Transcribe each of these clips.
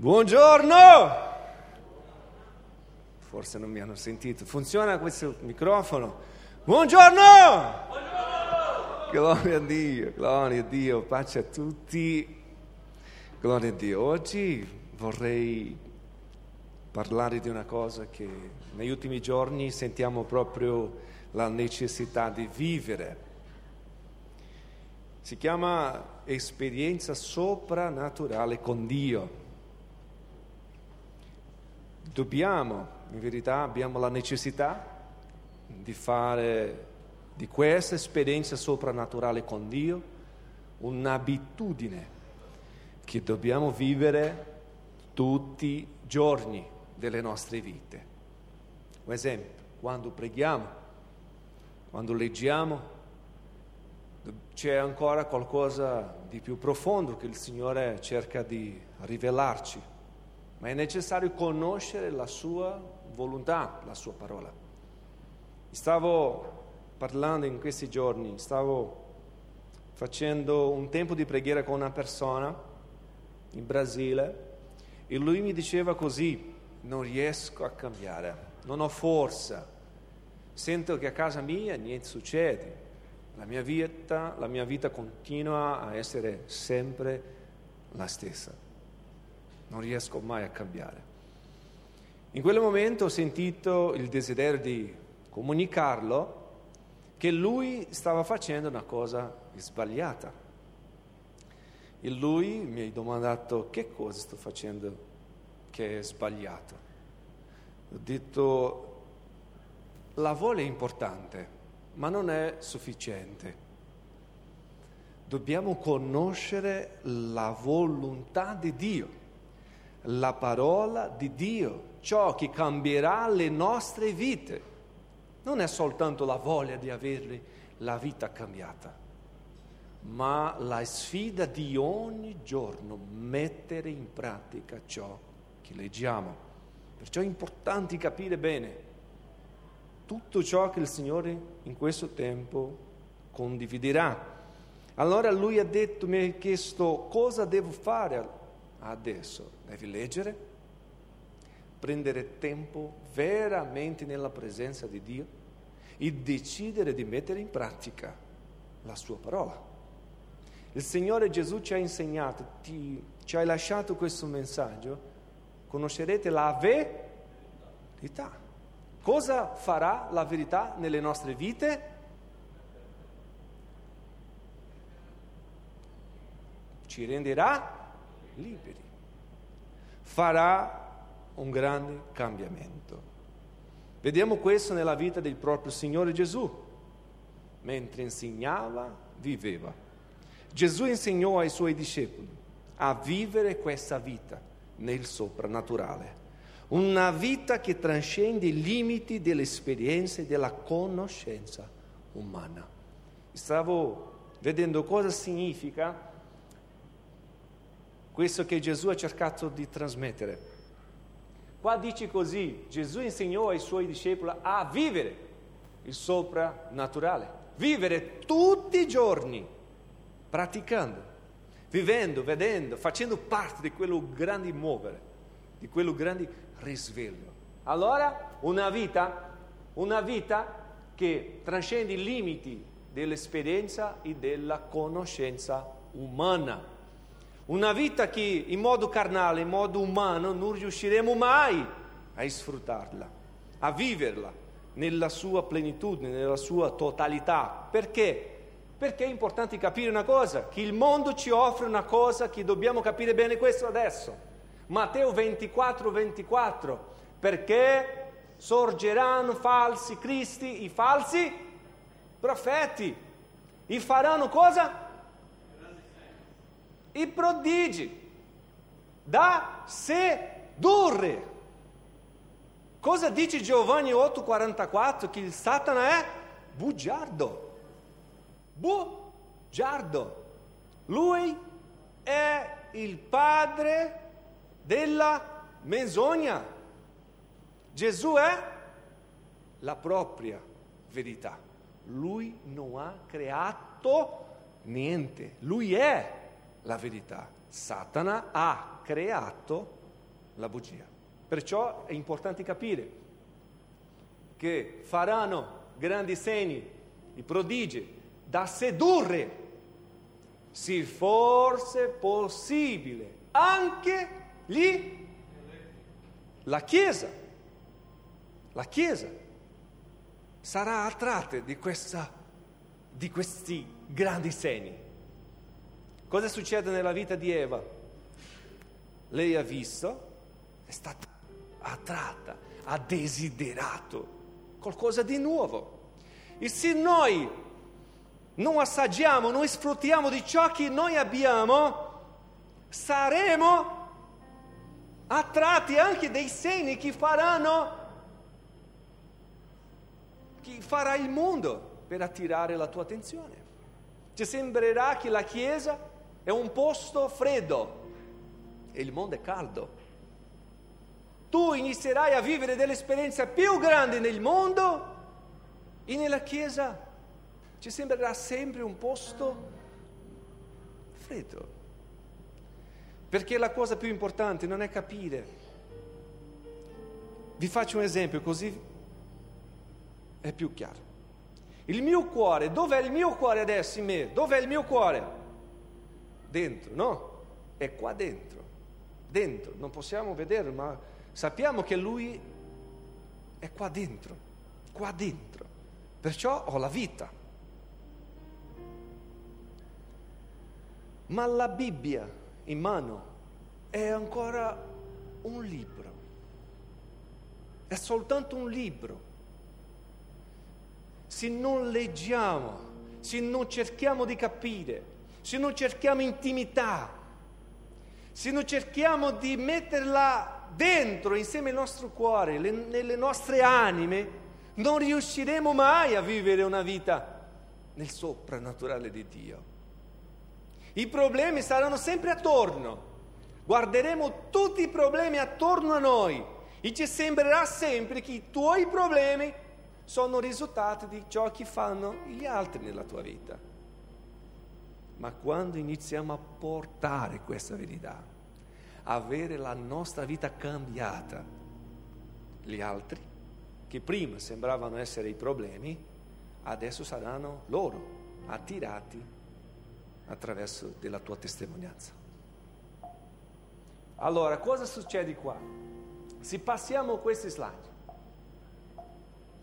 Buongiorno! Forse non mi hanno sentito. Funziona questo microfono? Buongiorno! Buongiorno! Gloria a Dio, gloria a Dio, pace a tutti. Gloria a Dio. Oggi vorrei parlare di una cosa che negli ultimi giorni sentiamo proprio la necessità di vivere. Si chiama esperienza soprannaturale con Dio dobbiamo, in verità abbiamo la necessità di fare di questa esperienza soprannaturale con Dio un'abitudine che dobbiamo vivere tutti i giorni delle nostre vite. Un esempio, quando preghiamo, quando leggiamo, c'è ancora qualcosa di più profondo che il Signore cerca di rivelarci ma è necessario conoscere la sua volontà, la sua parola. Stavo parlando in questi giorni, stavo facendo un tempo di preghiera con una persona in Brasile e lui mi diceva così, non riesco a cambiare, non ho forza, sento che a casa mia niente succede, la mia vita, la mia vita continua a essere sempre la stessa non riesco mai a cambiare. In quel momento ho sentito il desiderio di comunicarlo che lui stava facendo una cosa sbagliata. E lui mi ha domandato che cosa sto facendo che è sbagliato. Ho detto la voglia è importante, ma non è sufficiente. Dobbiamo conoscere la volontà di Dio la parola di Dio, ciò che cambierà le nostre vite. Non è soltanto la voglia di avere la vita cambiata, ma la sfida di ogni giorno mettere in pratica ciò che leggiamo. Perciò è importante capire bene tutto ciò che il Signore in questo tempo condividerà. Allora lui ha detto, mi ha chiesto cosa devo fare adesso devi leggere, prendere tempo veramente nella presenza di Dio e decidere di mettere in pratica la sua parola. Il Signore Gesù ci ha insegnato, ti, ci ha lasciato questo messaggio, conoscerete la verità. Cosa farà la verità nelle nostre vite? Ci renderà liberi. Farà un grande cambiamento. Vediamo questo nella vita del proprio Signore Gesù. Mentre insegnava, viveva. Gesù insegnò ai suoi discepoli a vivere questa vita nel soprannaturale. Una vita che trascende i limiti delle esperienze e della conoscenza umana. Stavo vedendo cosa significa questo che Gesù ha cercato di trasmettere. Qua dice così, Gesù insegnò ai suoi discepoli a vivere il soprannaturale, vivere tutti i giorni, praticando, vivendo, vedendo, facendo parte di quello grande muovere, di quello grande risveglio. Allora una vita, una vita che trascende i limiti dell'esperienza e della conoscenza umana. Una vita che in modo carnale, in modo umano, non riusciremo mai a sfruttarla, a viverla nella sua plenitudine, nella sua totalità. Perché? Perché è importante capire una cosa, che il mondo ci offre una cosa che dobbiamo capire bene questo adesso. Matteo 24, 24, perché sorgeranno falsi cristi, i falsi profeti, e faranno cosa? I prodigi da sedurre. Cosa dice Giovanni 8:44? Che il Satana è bugiardo. Bugiardo. Lui è il padre della menzogna. Gesù è la propria verità. Lui non ha creato niente, lui è la verità. Satana ha creato la bugia. Perciò è importante capire che faranno grandi segni, i prodigi, da sedurre, se fosse possibile, anche lì la Chiesa, la Chiesa sarà attratta di, questa, di questi grandi segni. Cosa succede nella vita di Eva? Lei ha visto, è stata attratta, ha desiderato qualcosa di nuovo. E se noi non assaggiamo, non sfruttiamo di ciò che noi abbiamo, saremo attratti anche dei segni che faranno, che farà il mondo per attirare la tua attenzione. Ti sembrerà che la Chiesa è un posto freddo e il mondo è caldo. Tu inizierai a vivere delle esperienze più grandi nel mondo e nella Chiesa ci sembrerà sempre un posto freddo. Perché la cosa più importante non è capire. Vi faccio un esempio così è più chiaro. Il mio cuore, dov'è il mio cuore adesso in me? Dov'è il mio cuore? Dentro, no? È qua dentro. Dentro, non possiamo vederlo, ma sappiamo che lui è qua dentro, qua dentro. Perciò ho la vita. Ma la Bibbia in mano è ancora un libro, è soltanto un libro. Se non leggiamo, se non cerchiamo di capire, se non cerchiamo intimità, se non cerchiamo di metterla dentro insieme al nostro cuore, le, nelle nostre anime, non riusciremo mai a vivere una vita nel soprannaturale di Dio. I problemi saranno sempre attorno. Guarderemo tutti i problemi attorno a noi e ci sembrerà sempre che i tuoi problemi sono risultati di ciò che fanno gli altri nella tua vita. Ma quando iniziamo a portare questa verità, avere la nostra vita cambiata, gli altri, che prima sembravano essere i problemi, adesso saranno loro attirati attraverso della tua testimonianza. Allora, cosa succede qua? Se passiamo questi slide,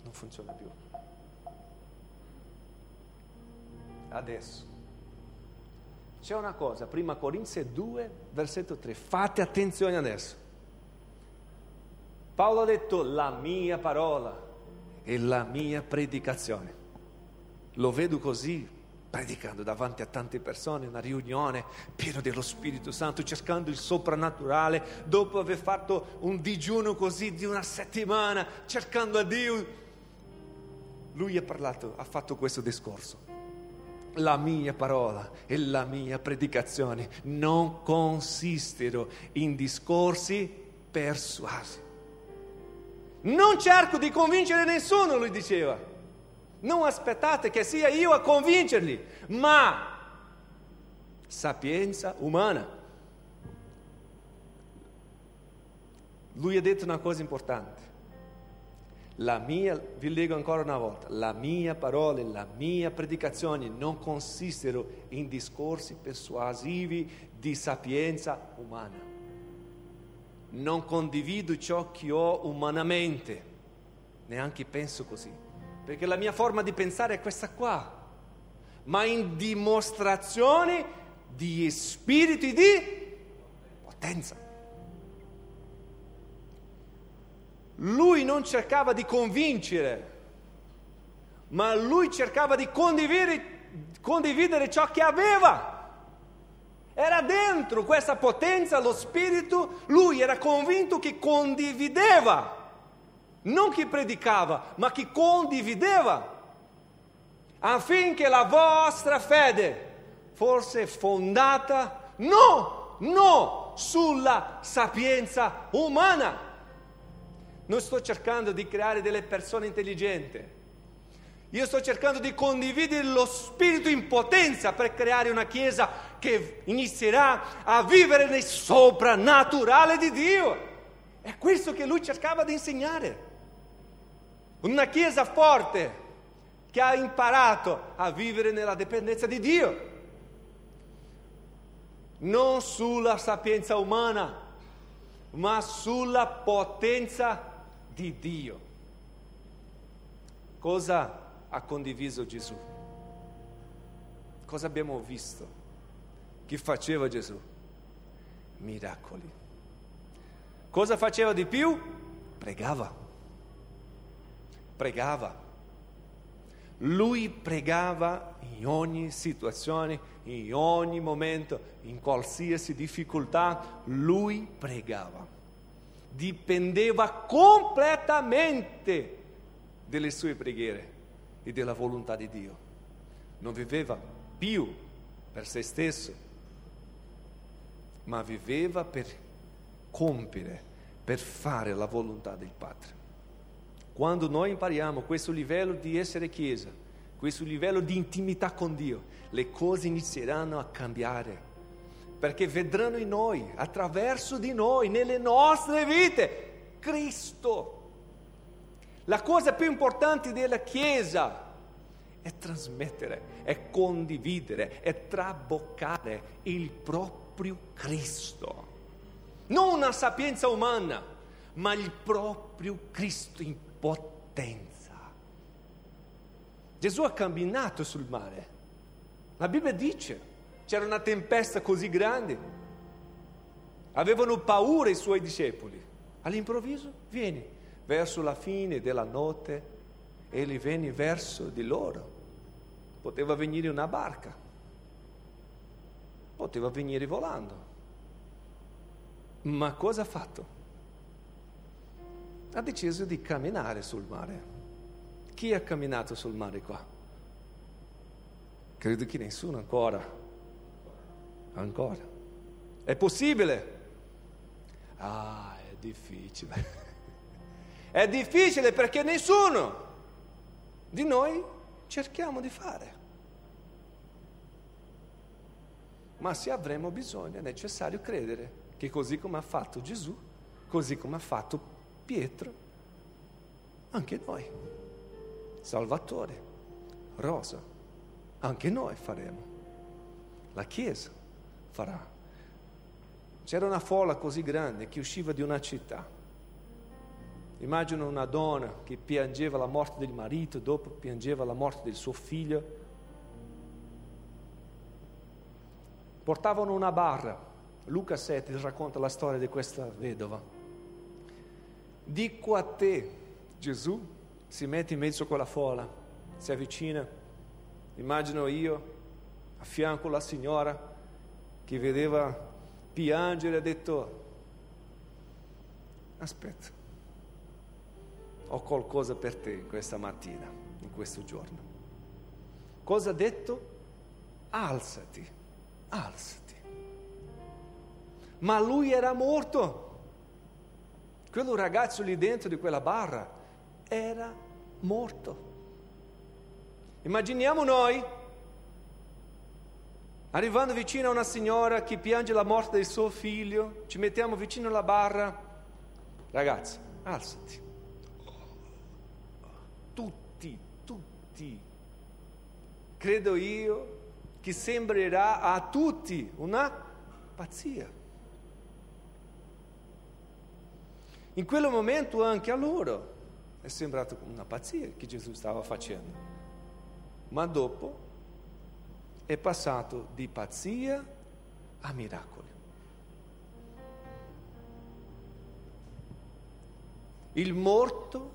non funziona più. Adesso. C'è una cosa, prima Corinzi 2, versetto 3, fate attenzione adesso. Paolo ha detto la mia parola e la mia predicazione. Lo vedo così predicando davanti a tante persone, una riunione pieno dello Spirito Santo, cercando il soprannaturale, dopo aver fatto un digiuno così di una settimana, cercando a Dio. Lui ha parlato, ha fatto questo discorso. La mia parola e la mia predicazione non consistono in discorsi persuasi. Non cerco di convincere nessuno, lui diceva non aspettate che sia io a convincerli, ma sapienza umana. Lui ha detto una cosa importante. La mia, vi leggo ancora una volta, la mia parola e la mia predicazione non consistono in discorsi persuasivi di sapienza umana. Non condivido ciò che ho umanamente, neanche penso così perché la mia forma di pensare è questa qua, ma in dimostrazione di spiriti di potenza. Lui non cercava di convincere, ma lui cercava di condividere, condividere ciò che aveva. Era dentro questa potenza, lo spirito, lui era convinto che condivideva non chi predicava, ma chi condivideva, affinché la vostra fede fosse fondata no, no sulla sapienza umana. Non sto cercando di creare delle persone intelligenti. Io sto cercando di condividere lo spirito in potenza per creare una chiesa che inizierà a vivere nel soprannaturale di Dio. È questo che lui cercava di insegnare. Una chiesa forte che ha imparato a vivere nella dipendenza di Dio, non sulla sapienza umana, ma sulla potenza di Dio. Cosa ha condiviso Gesù? Cosa abbiamo visto? Che faceva Gesù? Miracoli. Cosa faceva di più? Pregava. Pregava. Lui pregava in ogni situazione, in ogni momento, in qualsiasi difficoltà, lui pregava. Dipendeva completamente delle sue preghiere e della volontà di Dio. Non viveva più per se stesso, ma viveva per compiere, per fare la volontà del Padre. Quando noi impariamo questo livello di essere Chiesa, questo livello di intimità con Dio, le cose inizieranno a cambiare. Perché vedranno in noi, attraverso di noi, nelle nostre vite, Cristo. La cosa più importante della Chiesa è trasmettere, è condividere, è traboccare il proprio Cristo. Non una sapienza umana, ma il proprio Cristo in potenza. Gesù ha camminato sul mare. La Bibbia dice, c'era una tempesta così grande, avevano paura i suoi discepoli. All'improvviso vieni verso la fine della notte, egli venne verso di loro. Poteva venire una barca, poteva venire volando. Ma cosa ha fatto? ha deciso di camminare sul mare. Chi ha camminato sul mare qua? Credo che nessuno ancora. Ancora. È possibile? Ah, è difficile. È difficile perché nessuno di noi cerchiamo di fare. Ma se avremo bisogno è necessario credere che così come ha fatto Gesù, così come ha fatto Pietro, anche noi, Salvatore, Rosa, anche noi faremo. La Chiesa farà. C'era una folla così grande che usciva di una città. Immagino una donna che piangeva la morte del marito, dopo piangeva la morte del suo figlio. Portavano una barra. Luca 7 racconta la storia di questa vedova. Dico a te, Gesù si mette in mezzo a quella folla, si avvicina, immagino io, a fianco la signora che vedeva piangere ha detto, aspetta, ho qualcosa per te questa mattina, in questo giorno. Cosa ha detto? Alzati, alzati. Ma lui era morto. Quello ragazzo lì dentro di quella barra era morto. Immaginiamo noi arrivando vicino a una signora che piange la morte del suo figlio, ci mettiamo vicino alla barra. Ragazzi, alzati. Tutti, tutti. Credo io che sembrerà a tutti una pazzia. In quel momento anche a loro è sembrato una pazzia che Gesù stava facendo. Ma dopo è passato di pazzia a miracoli. Il morto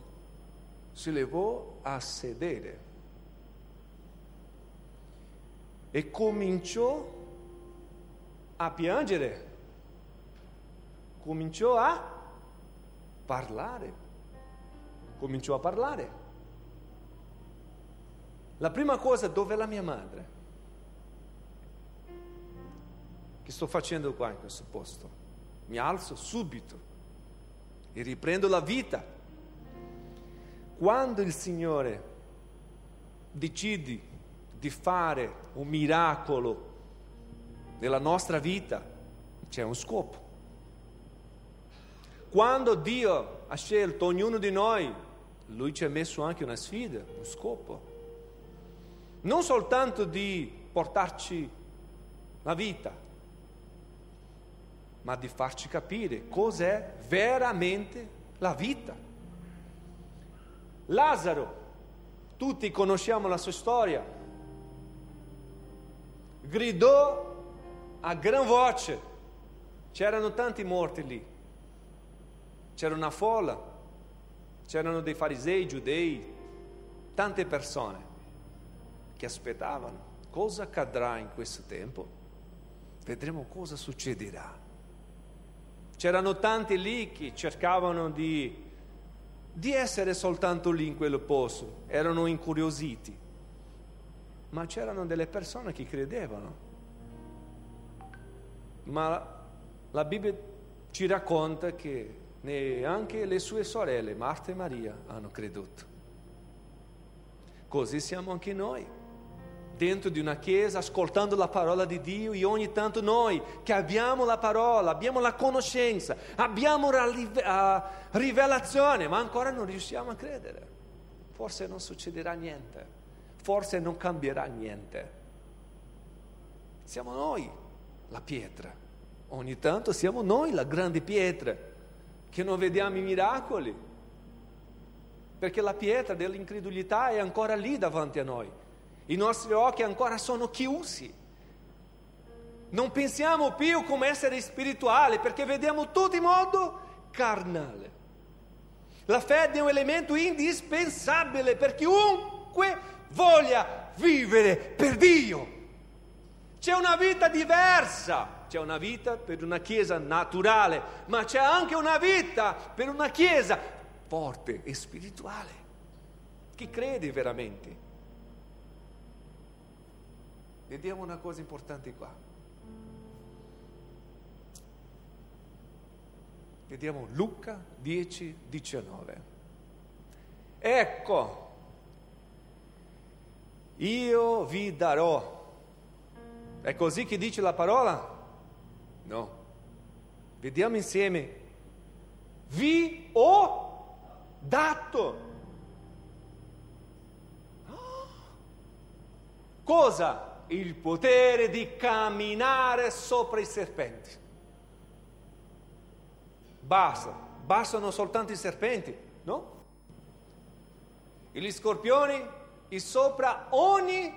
si levò a sedere e cominciò a piangere, cominciò a parlare. Cominciò a parlare. La prima cosa, dove è la mia madre? Che sto facendo qua in questo posto? Mi alzo subito e riprendo la vita. Quando il Signore decide di fare un miracolo nella nostra vita, c'è un scopo. quando Dio ha scelto ognuno di noi, Lui ci ha messo anche una sfida, un scopo. Non soltanto di portarci la vita, ma di farci capire cos'è veramente la vita. Lazzaro, tutti conosciamo la sua storia, gridò a gran voce, c'erano tanti morti lì, c'era una folla, c'erano dei farisei, giudei, tante persone che aspettavano cosa accadrà in questo tempo. Vedremo cosa succederà. C'erano tanti lì che cercavano di, di essere soltanto lì in quel posto, erano incuriositi, ma c'erano delle persone che credevano. Ma la Bibbia ci racconta che neanche le sue sorelle, Marta e Maria, hanno creduto. Così siamo anche noi, dentro di una chiesa, ascoltando la parola di Dio e ogni tanto noi che abbiamo la parola, abbiamo la conoscenza, abbiamo la rivelazione, ma ancora non riusciamo a credere. Forse non succederà niente, forse non cambierà niente. Siamo noi la pietra, ogni tanto siamo noi la grande pietra che non vediamo i miracoli, perché la pietra dell'incredulità è ancora lì davanti a noi, i nostri occhi ancora sono chiusi. Non pensiamo più come essere spirituali perché vediamo tutto in modo carnale. La fede è un elemento indispensabile per chiunque voglia vivere per Dio. C'è una vita diversa c'è una vita per una chiesa naturale, ma c'è anche una vita per una chiesa forte e spirituale. Chi crede veramente? Vediamo una cosa importante qua. Vediamo Luca 10, 19. Ecco, io vi darò. È così che dice la parola? No. Vediamo insieme. Vi ho dato. Cosa? Il potere di camminare sopra i serpenti. Basta, bastano soltanto i serpenti, no? E gli scorpioni e sopra ogni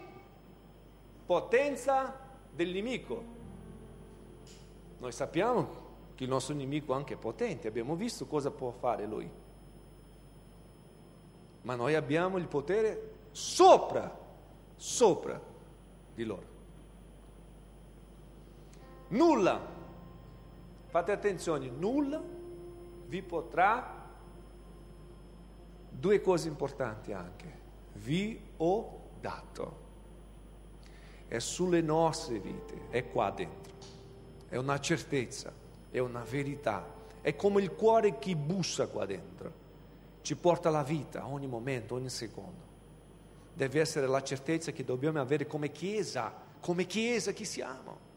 potenza del nemico. Noi sappiamo che il nostro nemico anche è potente, abbiamo visto cosa può fare lui. Ma noi abbiamo il potere sopra, sopra di loro. Nulla, fate attenzione, nulla vi potrà, due cose importanti anche, vi ho dato. È sulle nostre vite, è qua dentro è una certezza, è una verità, è come il cuore che bussa qua dentro, ci porta la vita ogni momento, ogni secondo. Deve essere la certezza che dobbiamo avere come Chiesa, come Chiesa che siamo.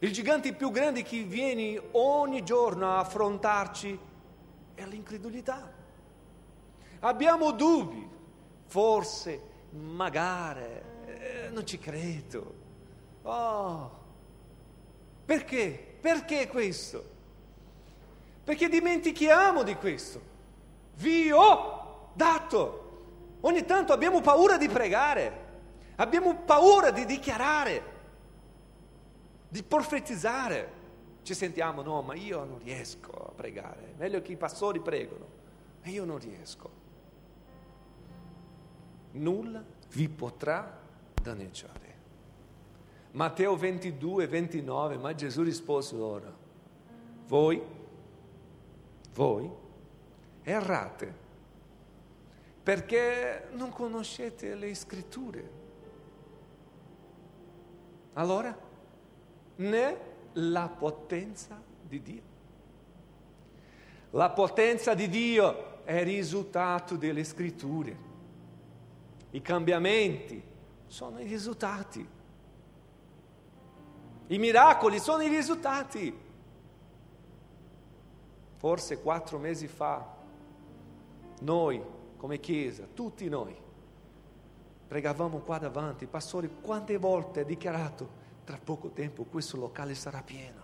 Il gigante più grande che viene ogni giorno a affrontarci è l'incredulità. Abbiamo dubbi, forse, magari, eh, non ci credo. Oh, perché? Perché questo? Perché dimentichiamo di questo. Vi ho dato. Ogni tanto abbiamo paura di pregare, abbiamo paura di dichiarare, di profetizzare. Ci sentiamo, no, ma io non riesco a pregare. Meglio che i pastori pregano, ma io non riesco. Nulla vi potrà danneggiare. Matteo 22, 29, ma Gesù rispose loro, voi, voi errate perché non conoscete le scritture. Allora, né la potenza di Dio. La potenza di Dio è risultato delle scritture. I cambiamenti sono i risultati. I miracoli sono i risultati. forse quattro mesi fa, noi come Chiesa, tutti noi, pregavamo qua davanti, pastore quante volte ha dichiarato, tra poco tempo questo locale sarà pieno.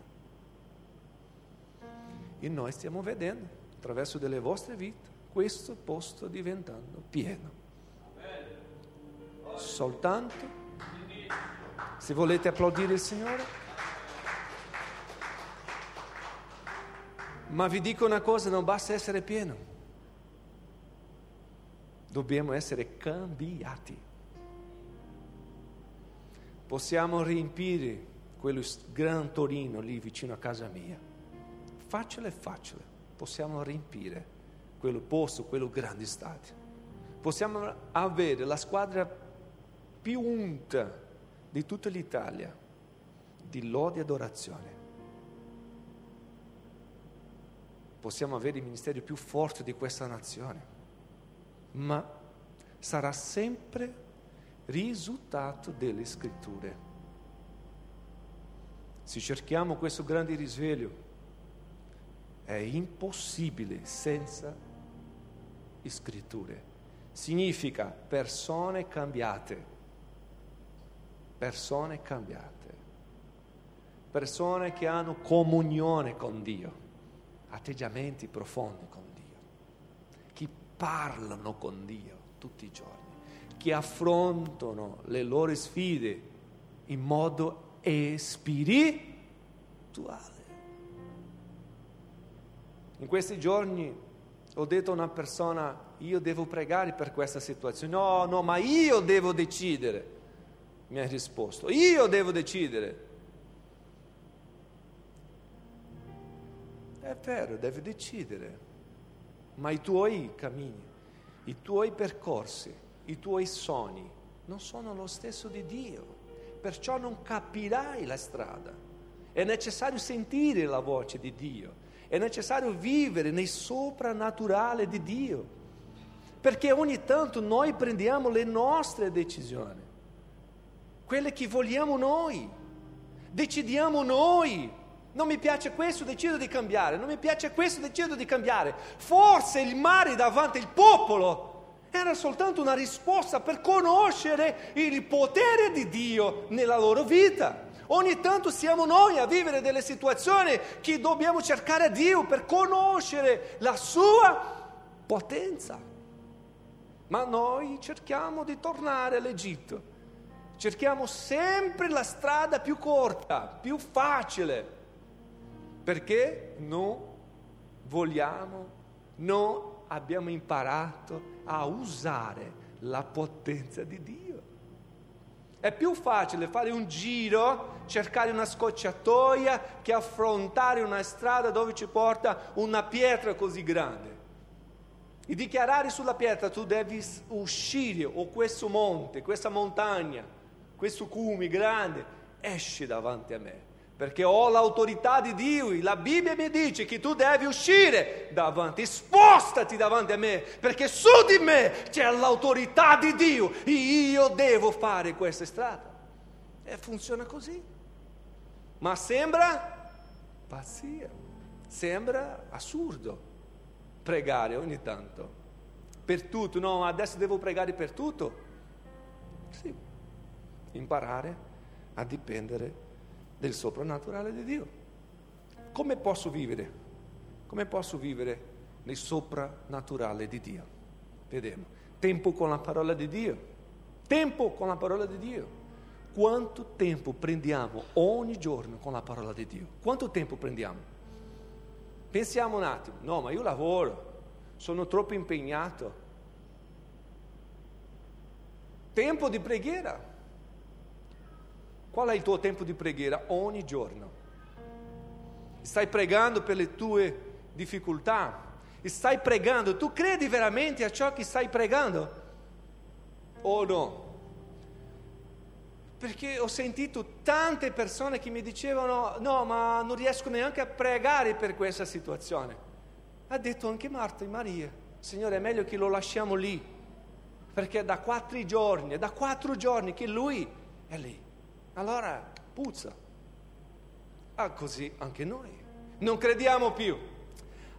E noi stiamo vedendo, attraverso delle vostre vite, questo posto diventando pieno. Soltanto, se volete applaudire il Signore, Ma vi dico una cosa, non basta essere pieno, dobbiamo essere cambiati. Possiamo riempire quello gran Torino lì vicino a casa mia, facile facile, possiamo riempire quello posto, quello grande stadio. Possiamo avere la squadra più unta di tutta l'Italia di lode e adorazione possiamo avere i ministeri più forti di questa nazione, ma sarà sempre risultato delle scritture. Se cerchiamo questo grande risveglio, è impossibile senza scritture. Significa persone cambiate, persone cambiate, persone che hanno comunione con Dio atteggiamenti profondi con Dio, parlano con Dio tutti i giorni, che affrontano le loro sfide in modo spirituale. In questi giorni ho detto a una persona, io devo pregare per questa situazione. No, no, ma io devo decidere. Mi ha risposto, io devo decidere. È vero, devi decidere, ma i tuoi cammini, i tuoi percorsi, i tuoi sogni non sono lo stesso di Dio, perciò non capirai la strada. È necessario sentire la voce di Dio, è necessario vivere nel soprannaturale di Dio, perché ogni tanto noi prendiamo le nostre decisioni, quelle che vogliamo noi, decidiamo noi non mi piace questo, decido di cambiare. Non mi piace questo, decido di cambiare. Forse il mare davanti al popolo era soltanto una risposta per conoscere il potere di Dio nella loro vita. Ogni tanto siamo noi a vivere delle situazioni che dobbiamo cercare Dio per conoscere la sua potenza. Ma noi cerchiamo di tornare all'Egitto. Cerchiamo sempre la strada più corta, più facile perché non vogliamo, non abbiamo imparato a usare la potenza di Dio. È più facile fare un giro, cercare una scocciatoia, che affrontare una strada dove ci porta una pietra così grande. E dichiarare sulla pietra tu devi uscire o questo monte, questa montagna, questo cume grande, esci davanti a me perché ho l'autorità di Dio. La Bibbia mi dice che tu devi uscire davanti, spostati davanti a me, perché su di me c'è l'autorità di Dio e io devo fare questa strada. E funziona così. Ma sembra pazzia, sembra assurdo pregare ogni tanto per tutto. No, adesso devo pregare per tutto. Sì, imparare a dipendere del soprannaturale di Dio. Come posso vivere? Come posso vivere nel soprannaturale di Dio? Vediamo. Tempo con la parola di Dio. Tempo con la parola di Dio. Quanto tempo prendiamo ogni giorno con la parola di Dio? Quanto tempo prendiamo? Pensiamo un attimo. No, ma io lavoro, sono troppo impegnato. Tempo di preghiera. Qual è il tuo tempo di preghiera ogni giorno? Stai pregando per le tue difficoltà? Stai pregando? Tu credi veramente a ciò che stai pregando? O no? Perché ho sentito tante persone che mi dicevano no, ma non riesco neanche a pregare per questa situazione. Ha detto anche Marta e Maria, Signore è meglio che lo lasciamo lì, perché da quattro giorni, è da quattro giorni che lui è lì allora puzza. Ah, così anche noi. Non crediamo più.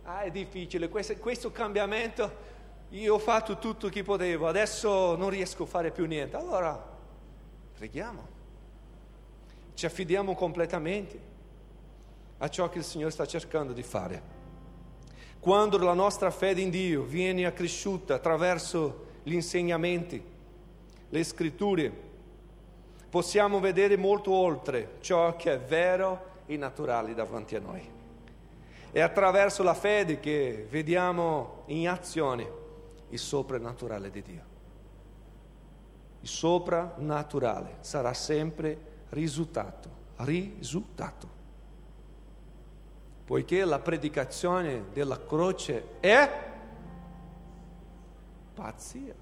ah, è difficile, questo, questo cambiamento, io ho fatto tutto che potevo, adesso non riesco a fare più niente. Allora, preghiamo, ci affidiamo completamente a ciò che il Signore sta cercando di fare. Quando la nostra fede in Dio viene accresciuta attraverso gli insegnamenti, le scritture, possiamo vedere molto oltre ciò che è vero e naturale davanti a noi. È attraverso la fede che vediamo in azione il soprannaturale di Dio. Il soprannaturale sarà sempre risultato, risultato poiché la predicazione della croce è pazzia.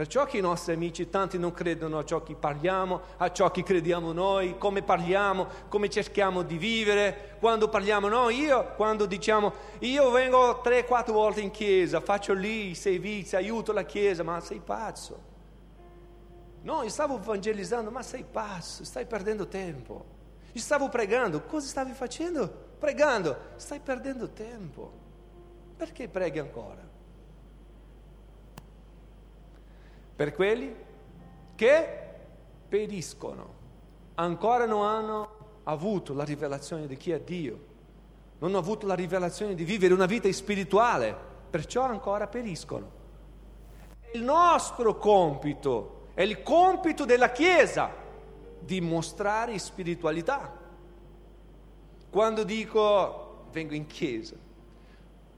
Perciò che i nostri amici tanti non credono a ciò che parliamo, a ciò che crediamo noi, come parliamo, come cerchiamo di vivere, quando parliamo, no, io, quando diciamo, io vengo tre, quattro volte in chiesa, faccio lì i servizi, aiuto la chiesa, ma sei pazzo. No, io stavo evangelizzando, ma sei pazzo, stai perdendo tempo. Io stavo pregando, cosa stavi facendo? pregando, stai perdendo tempo. Perché preghi ancora? Per quelli che periscono, ancora non hanno avuto la rivelazione di chi è Dio, non hanno avuto la rivelazione di vivere una vita spirituale, perciò ancora periscono. Il nostro compito, è il compito della Chiesa, dimostrare spiritualità. Quando dico vengo in chiesa,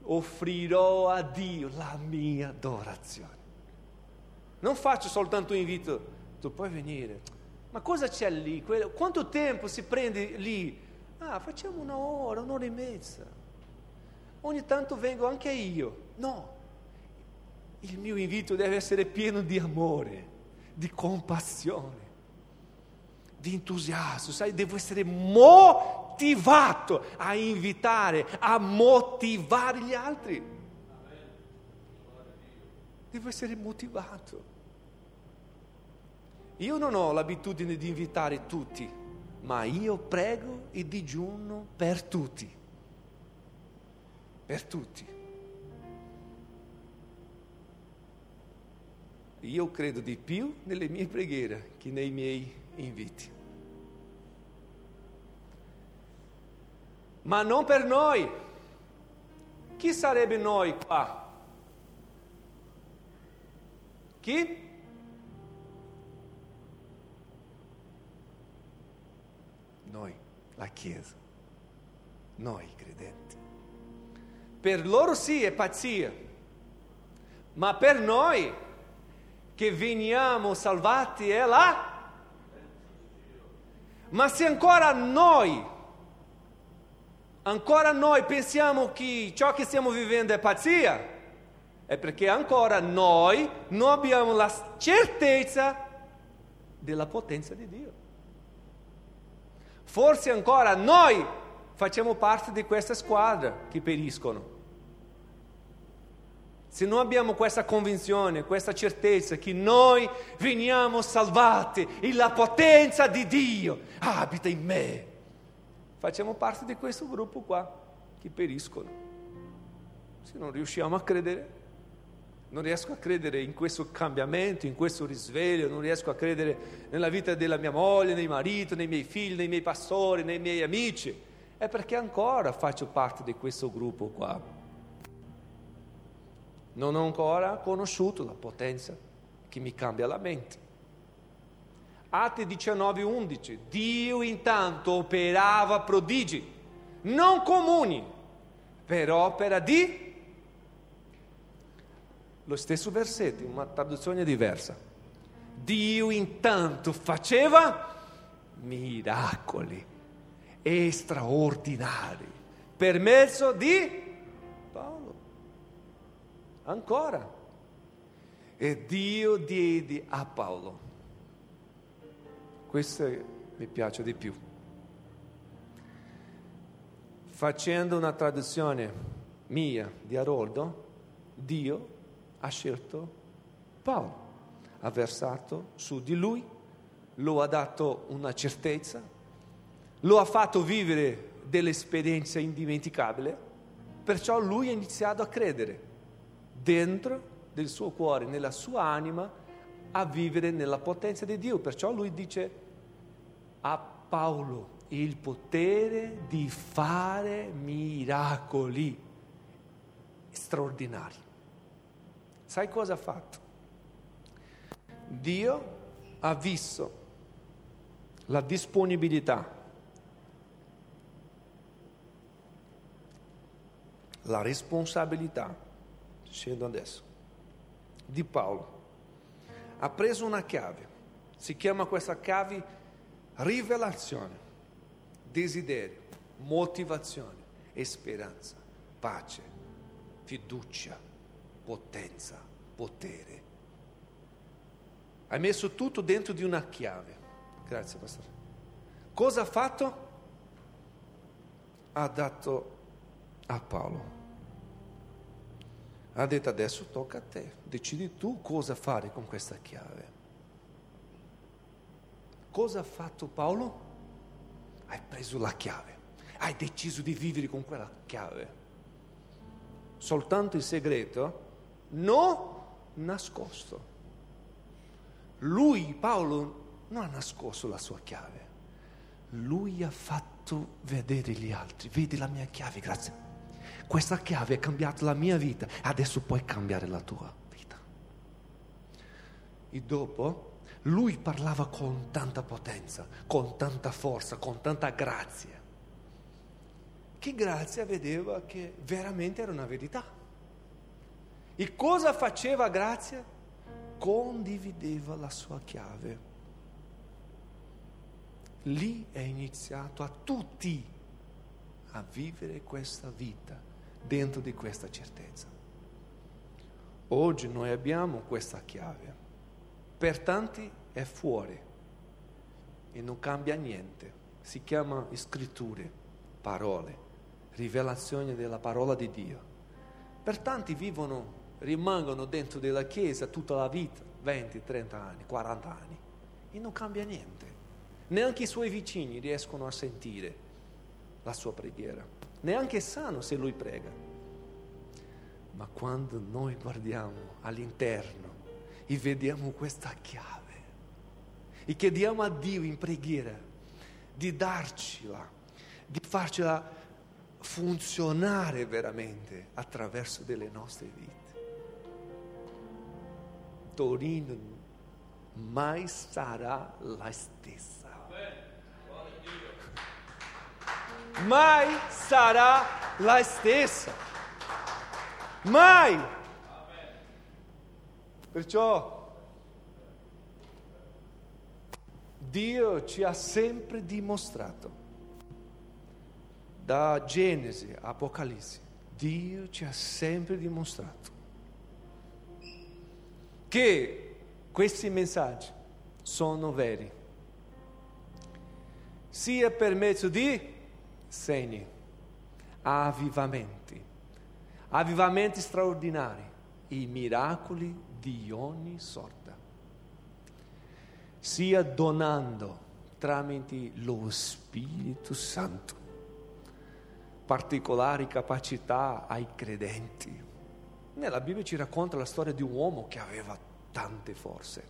offrirò a Dio la mia adorazione. Non faccio soltanto un invito, tu puoi venire, ma cosa c'è lì? Quanto tempo si prende lì? Ah, facciamo una ora, un'ora e mezza. Ogni tanto vengo anche io. No, il mio invito deve essere pieno di amore, di compassione, di entusiasmo, sai, devo essere motivato a invitare, a motivare gli altri. Devo essere motivato. Io non ho l'abitudine di invitare tutti, ma io prego e digiuno per tutti. Per tutti. Io credo di più nelle mie preghiere che nei miei inviti. ma non per noi. Chi sarebbe noi qua? Chi? Noi, la Chiesa, noi credenti. Per loro sì è pazzia, ma per noi che veniamo salvati è la... Ma se ancora noi ancora noi pensiamo che ciò che stiamo vivendo è pazzia, è perché ancora noi non abbiamo la certezza della potenza di Dio. Forse ancora noi facciamo parte di questa squadra che periscono. Se non abbiamo questa convinzione, questa certezza che noi veniamo salvati e la potenza di Dio abita in me, facciamo parte di questo gruppo qua che periscono. Se non riusciamo a credere, non riesco a credere in questo cambiamento, in questo risveglio, non riesco a credere nella vita della mia moglie, nei marito, nei miei figli, nei miei pastori, nei miei amici, è perché ancora faccio parte di questo gruppo qua. Non ho ancora conosciuto la potenza che mi cambia la mente. Atti 19, 11. Dio intanto operava prodigi, non comuni, per opera di... Lo stesso versetto, una traduzione diversa. Dio intanto faceva miracoli straordinari per mezzo di Paolo. Ancora. E Dio diede a Paolo questo mi piace di più. Facendo una traduzione mia di Aroldo, Dio ha scelto Paolo, ha versato su di lui, lo ha dato una certezza, lo ha fatto vivere delle esperienze indimenticabili Perciò lui ha iniziato a credere dentro del suo cuore, nella sua anima, a vivere nella potenza di Dio. Perciò lui dice a Paolo il potere di fare miracoli straordinari. Sai cosa ha fatto? Dio ha visto la disponibilità, la responsabilità, scendo adesso, di Paolo. Ha preso una chiave, si chiama questa chiave rivelazione, desiderio, motivazione speranza, pace, fiducia, potenza, potere. Hai messo tutto dentro di una chiave. Grazie, pastore. Cosa ha fatto? Ha dato a Paolo. Ha detto adesso tocca a te, decidi tu cosa fare con questa chiave. Cosa ha fatto Paolo? Hai preso la chiave, hai deciso di vivere con quella chiave. Soltanto il segreto, no nascosto. Lui, Paolo, non ha nascosto la sua chiave, lui ha fatto vedere gli altri, vedi la mia chiave, grazie. Questa chiave ha cambiato la mia vita, adesso puoi cambiare la tua vita. E dopo lui parlava con tanta potenza, con tanta forza, con tanta grazia, che grazia vedeva che veramente era una verità. E cosa faceva grazia? Condivideva la sua chiave lì è iniziato a tutti a vivere questa vita dentro di questa certezza. Oggi noi abbiamo questa chiave, per tanti è fuori e non cambia niente, si chiama scritture, parole, rivelazione della parola di Dio. Per tanti vivono, rimangono dentro della Chiesa tutta la vita, 20, 30 anni, 40 anni, e non cambia niente. Neanche i suoi vicini riescono a sentire la sua preghiera, neanche sanno se lui prega. Ma quando noi guardiamo all'interno e vediamo questa chiave e chiediamo a Dio in preghiera di darcela, di farcela funzionare veramente attraverso delle nostre vite. Torino mai sarà la stessa. mai sarà la stessa. Mai. Perciò Dio ci ha sempre dimostrato, da Genesi a Apocalisse, Dio ci ha sempre dimostrato che questi messaggi sono veri, sia per mezzo di segni, avvivamenti, avvivamenti straordinari, i miracoli di ogni sorta, sia donando tramite lo Spirito Santo particolari capacità ai credenti. Nella Bibbia ci racconta la storia di un uomo che aveva tante forze,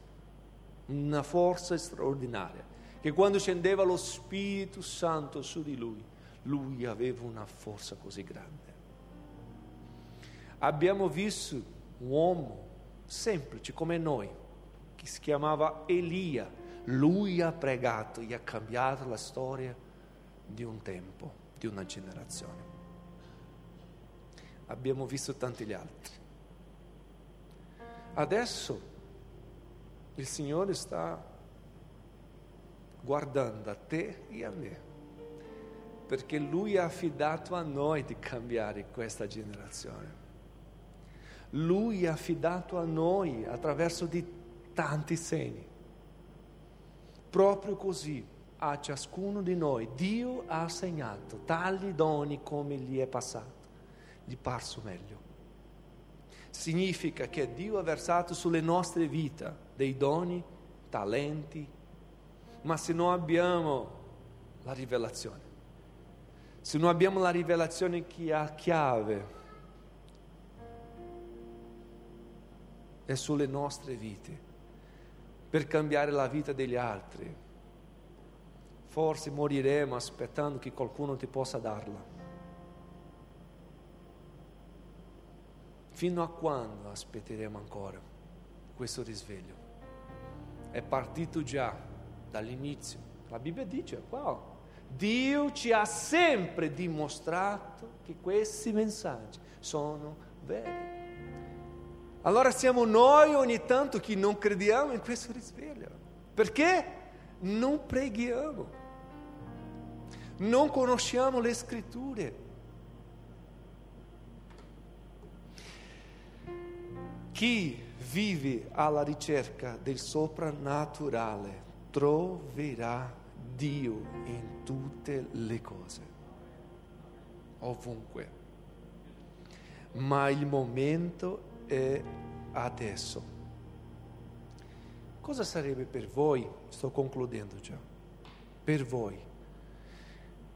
una forza straordinaria, che quando scendeva lo Spirito Santo su di lui, lui aveva una forza così grande. Abbiamo visto un uomo semplice come noi, che si chiamava Elia. Lui ha pregato e ha cambiato la storia di un tempo, di una generazione. Abbiamo visto tanti gli altri. Adesso il Signore sta guardando a te e a me perché Lui ha affidato a noi di cambiare questa generazione. Lui ha affidato a noi attraverso di tanti segni. Proprio così a ciascuno di noi Dio ha assegnato tali doni come gli è passato, gli parso meglio. Significa che Dio ha versato sulle nostre vite dei doni, talenti, ma se non abbiamo la rivelazione, se non abbiamo la rivelazione che ha chiave è sulle nostre vite, per cambiare la vita degli altri, forse moriremo aspettando che qualcuno ti possa darla. Fino a quando aspetteremo ancora questo risveglio? È partito già dall'inizio. La Bibbia dice, wow, Dio ci ha sempre dimostrato che questi messaggi sono veri. Allora siamo noi ogni tanto che non crediamo in questo risveglio. Perché? Non preghiamo. Non conosciamo le scritture. Chi vive alla ricerca del soprannaturale troverà Dio in tutte le cose, ovunque. Ma il momento è adesso. Cosa sarebbe per voi, sto concludendo già, per voi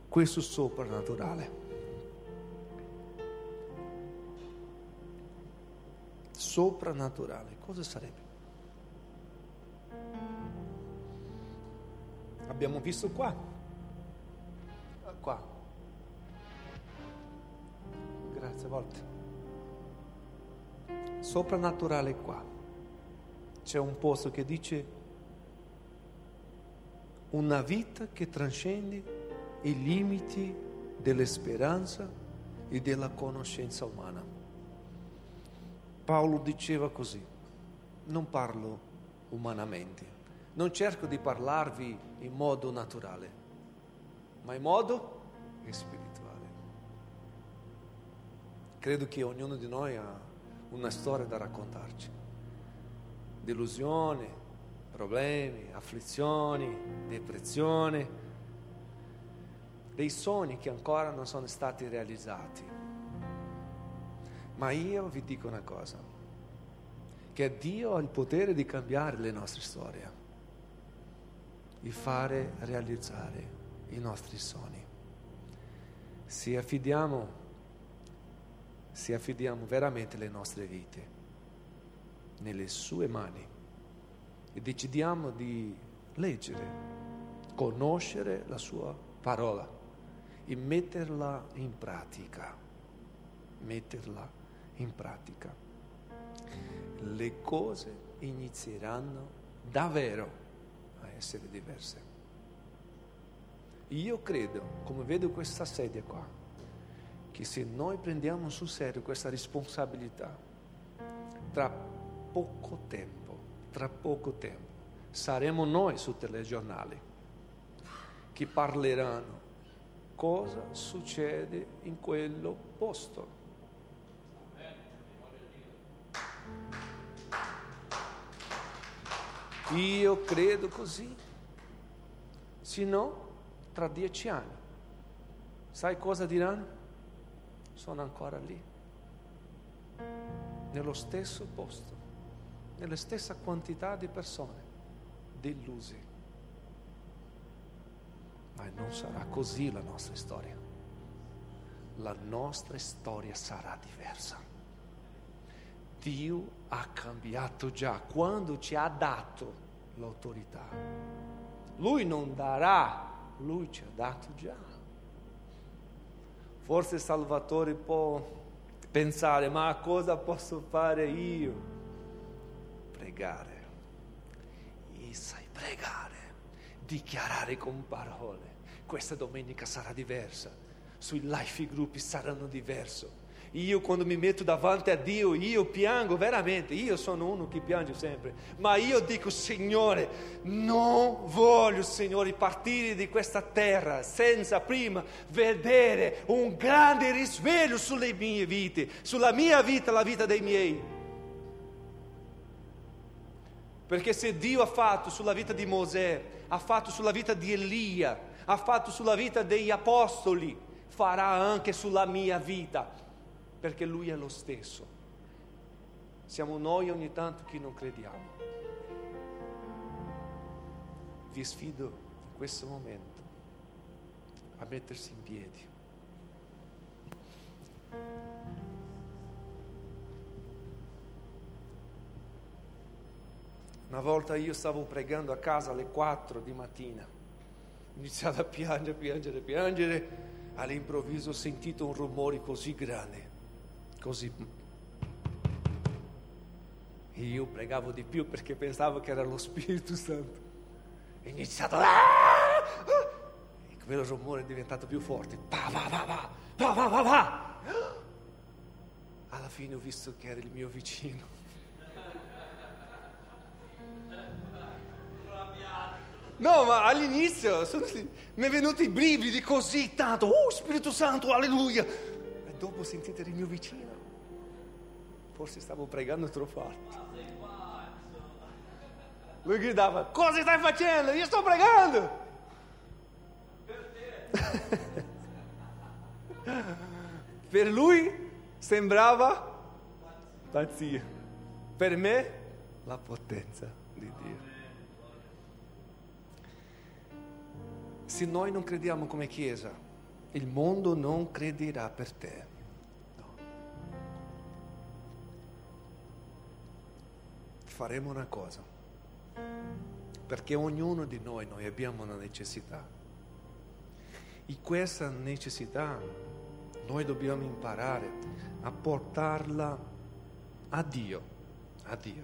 questo soprannaturale? Soprannaturale, cosa sarebbe? Abbiamo visto qua, qua, grazie a volte soprannaturale qua. C'è un posto che dice una vita che trascende i limiti della speranza e della conoscenza umana. Paolo diceva così, non parlo umanamente, non cerco di parlarvi in modo naturale, ma in modo spirituale. Credo che ognuno di noi ha una storia da raccontarci. Delusione, problemi, afflizioni, depressione, dei sogni che ancora non sono stati realizzati. Ma io vi dico una cosa, che Dio ha il potere di cambiare le nostre storie, di fare realizzare i nostri sogni. Se affidiamo se affidiamo veramente le nostre vite nelle sue mani e decidiamo di leggere, conoscere la sua parola e metterla in pratica, metterla in pratica. Le cose inizieranno davvero a essere diverse. Io credo, come vedo questa sedia qua, che se noi prendiamo sul serio questa responsabilità, tra poco tempo, tra poco tempo, saremo noi sul telegiornale che parleranno cosa succede in quello posto. Io credo così, se no tra dieci anni, sai cosa diranno? sono ancora lì, nello stesso posto, nella stessa quantità di persone delusi. Ma non sarà così la nostra storia. La nostra storia sarà diversa. Dio ha cambiato già quando ci ha dato l'autorità. Lui non darà, lui ci ha dato già. Forse Salvatore può pensare, ma cosa posso fare io? Pregare. E sai pregare, dichiarare con parole. Questa domenica sarà diversa, sui life gruppi saranno diversi io quando mi metto davanti a Dio, io piango veramente, io sono uno che piange sempre, ma io dico Signore, non voglio Signore partire di questa terra senza prima vedere un grande risveglio sulle mie vite, sulla mia vita, la vita dei miei. Perché se Dio ha fatto sulla vita di Mosè, ha fatto sulla vita di Elia, ha fatto sulla vita degli apostoli, farà anche sulla mia vita perché Lui è lo stesso. Siamo noi ogni tanto che non crediamo. Vi sfido in questo momento a mettersi in piedi. Una volta io stavo pregando a casa alle 4 di mattina, ho iniziato a piangere, piangere, piangere, all'improvviso ho sentito un rumore così grande, così. E io pregavo di più perché pensavo che era lo Spirito Santo. Ho iniziato a... E quel rumore è diventato più forte. Pa, pa, pa, pa, pa, pa, pa, pa. Alla fine ho visto che era il mio vicino. No, ma all'inizio sono, mi è venuto i brividi così tanto. Oh, Spirito Santo, alleluia. Dopo sentite il mio vicino. Forse stavo pregando troppo forte. Lui gridava, cosa stai facendo? Io sto pregando. per lui sembrava pazzia. Per me la potenza di Dio. Se noi non crediamo come Chiesa, il mondo non crederà per te. No. Faremo una cosa, perché ognuno di noi, noi abbiamo una necessità. E questa necessità noi dobbiamo imparare a portarla a Dio, a Dio,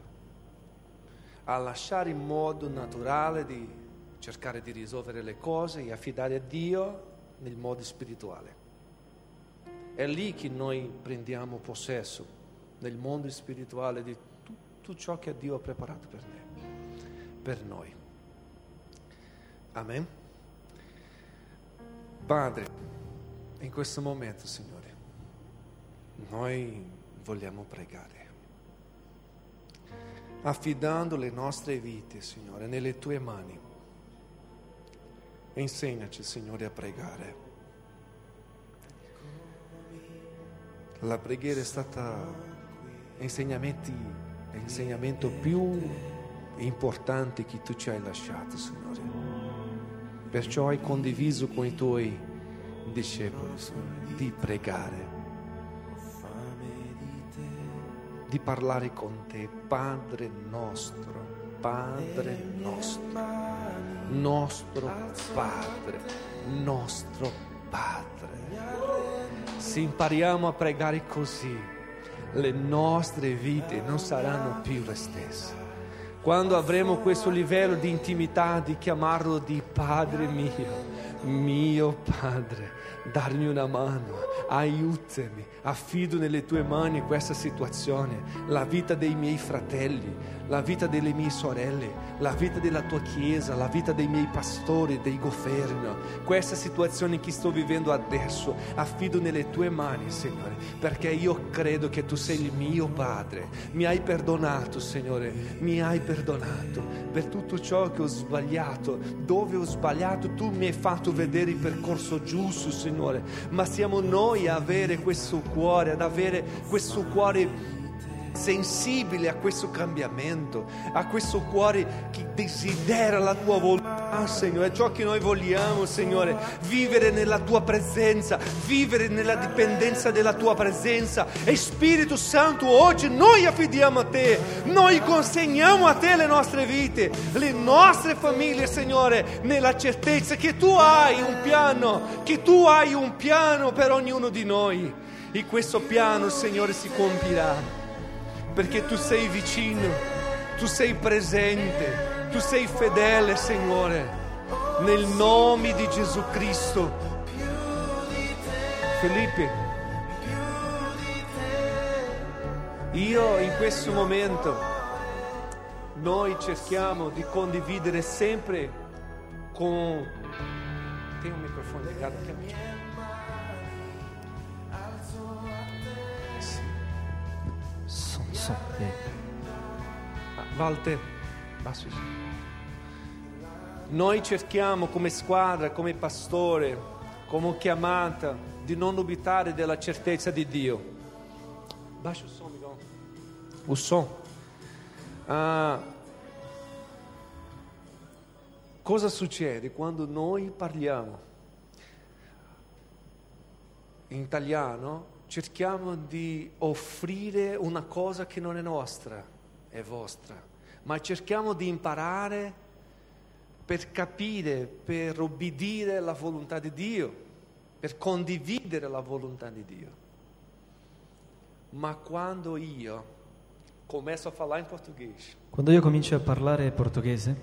a lasciare in modo naturale di cercare di risolvere le cose e affidare a Dio nel modo spirituale. È lì che noi prendiamo possesso nel mondo spirituale di tutto ciò che Dio ha preparato per, me, per noi. Amen. Padre, in questo momento, Signore, noi vogliamo pregare affidando le nostre vite, Signore, nelle tue mani. Insegnaci, Signore, a pregare. La preghiera è stata l'insegnamento più importante che tu ci hai lasciato, Signore. Perciò hai condiviso con i tuoi discepoli, Signore, di pregare, di parlare con te, Padre nostro, Padre nostro nostro Padre, nostro Padre. Se impariamo a pregare così, le nostre vite non saranno più le stesse. Quando avremo questo livello di intimità di chiamarlo di Padre mio, mio Padre, darmi una mano, aiutami, affido nelle tue mani questa situazione, la vita dei miei fratelli, la vita delle mie sorelle, la vita della tua chiesa, la vita dei miei pastori, dei governo, questa situazione che sto vivendo adesso, affido nelle tue mani, Signore, perché io credo che tu sei il mio Padre, mi hai perdonato, Signore, mi hai perdonato. Per tutto ciò che ho sbagliato, dove ho sbagliato, tu mi hai fatto vedere il percorso giusto, Signore, ma siamo noi avere questo cuore, ad avere questo cuore sensibile a questo cambiamento, a questo cuore che desidera la tua volontà, Signore, ciò che noi vogliamo, Signore, vivere nella tua presenza, vivere nella dipendenza della tua presenza. E Spirito Santo, oggi noi affidiamo a te, noi consegniamo a te le nostre vite, le nostre famiglie, Signore, nella certezza che tu hai un piano, che tu hai un piano per ognuno di noi. E questo piano, Signore, si compirà perché tu sei vicino, tu sei presente, tu sei fedele, Signore, nel nome di Gesù Cristo. Felipe, io in questo momento, noi cerchiamo di condividere sempre con... Tem un microfono legato aqui, amico? so. Walter, basso. Noi cerchiamo come squadra, come pastore, come chiamata, di non dubitare della certezza di Dio. Baixa o som, Miguel. O som. Ah, cosa succede quando noi parliamo? In italiano cerchiamo di offrire una cosa che non è nostra, è vostra, ma cerchiamo di imparare per capire, per obbedire alla volontà di Dio, per condividere la volontà di Dio. Ma quando io começo a falar em português, Quando io comincio a parlare portoghese,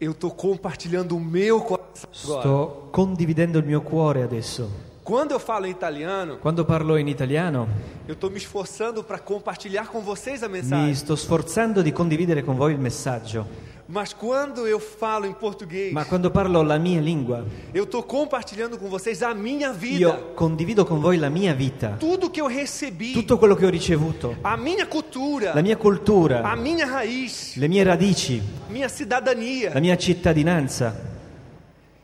eu estou compartilhando o meu coração agora. sto condividendo il mio cuore adesso. Quando eu falo em italiano, Quando parlo in italiano, eu estou me esforçando para compartilhar com vocês a mi mensagem. sto sforzando di condividere con voi il messaggio. Mas quando eu falo em português, Ma quando parlo la mia lingua, eu estou compartilhando com vocês a minha vida. io condivido con voi la mia vita, Tudo que eu recebi, tutto quello che ho ricevuto, a minha cultura, la mia a cultura, minha raiz, le mie radici, minha cidadania. la mia cittadinanza.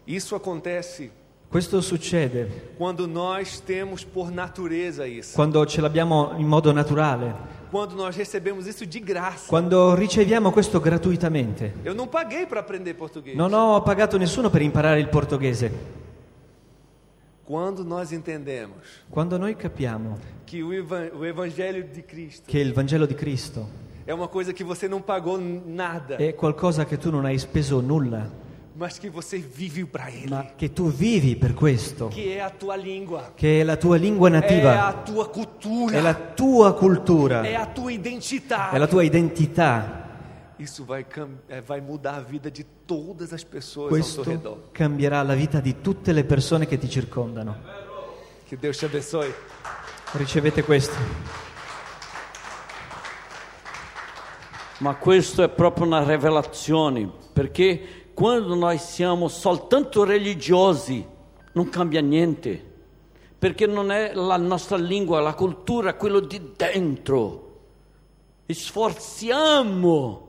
Isso acontece Questo succede quando nós temos por natureza isso. quando ce l'abbiamo in modo naturale, Quando nós recebemos isso de graça. quando riceviamo questo gratuitamente. Eu não paguei para aprender português. Non ho pagato nessuno per imparare il portoghese. Quando nós entendemos Quando noi capiamo que o, evan- o evangelho de Cristo che il Vangelo di Cristo é uma coisa que você não pagou nada, è qualcosa che tu non hai speso nulla, mas que você vive para ele, ma che tu vivi per questo, que é a tua língua, che è la tua lingua é a nativa, tua cultura, è la tua cultura, é a tua identidade. è la tua identità. Isso vai, eh, vai mudar a vida de todas as pessoas ao seu redor. Questo cambierà la vita di tutte le persone che ti circondano. Que Deus te abençoe. Ricevete questo. Ma questo è proprio una rivelazione, perché quando noi siamo soltanto religiosi non cambia niente, perché non è la nostra lingua, la cultura, quello di dentro. Sforziamo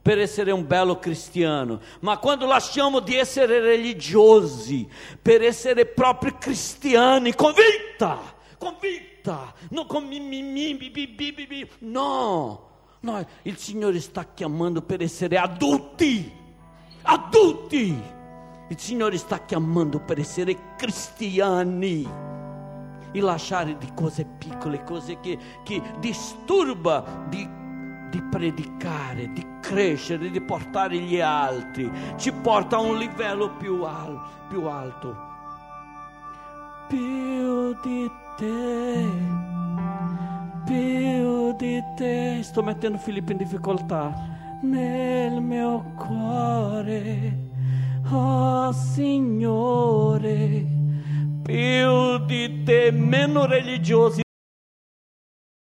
per essere un bello cristiano, ma quando lasciamo di essere religiosi, per essere proprio cristiani, convinta, convinta, non con mi, mi, mi, bi, bi, bi, bi, bi. no, no, il Signore sta chiamando per essere adulti, adulti, il Signore sta chiamando per essere cristiani e lasciare di cose piccole, cose che, che disturba di, di predicare, di crescere, di portare gli altri, ci porta a un livello più, al- più alto. Più di te, più di te, sto mettendo Filippo in difficoltà, nel mio cuore, oh Signore più di te, meno religiosi,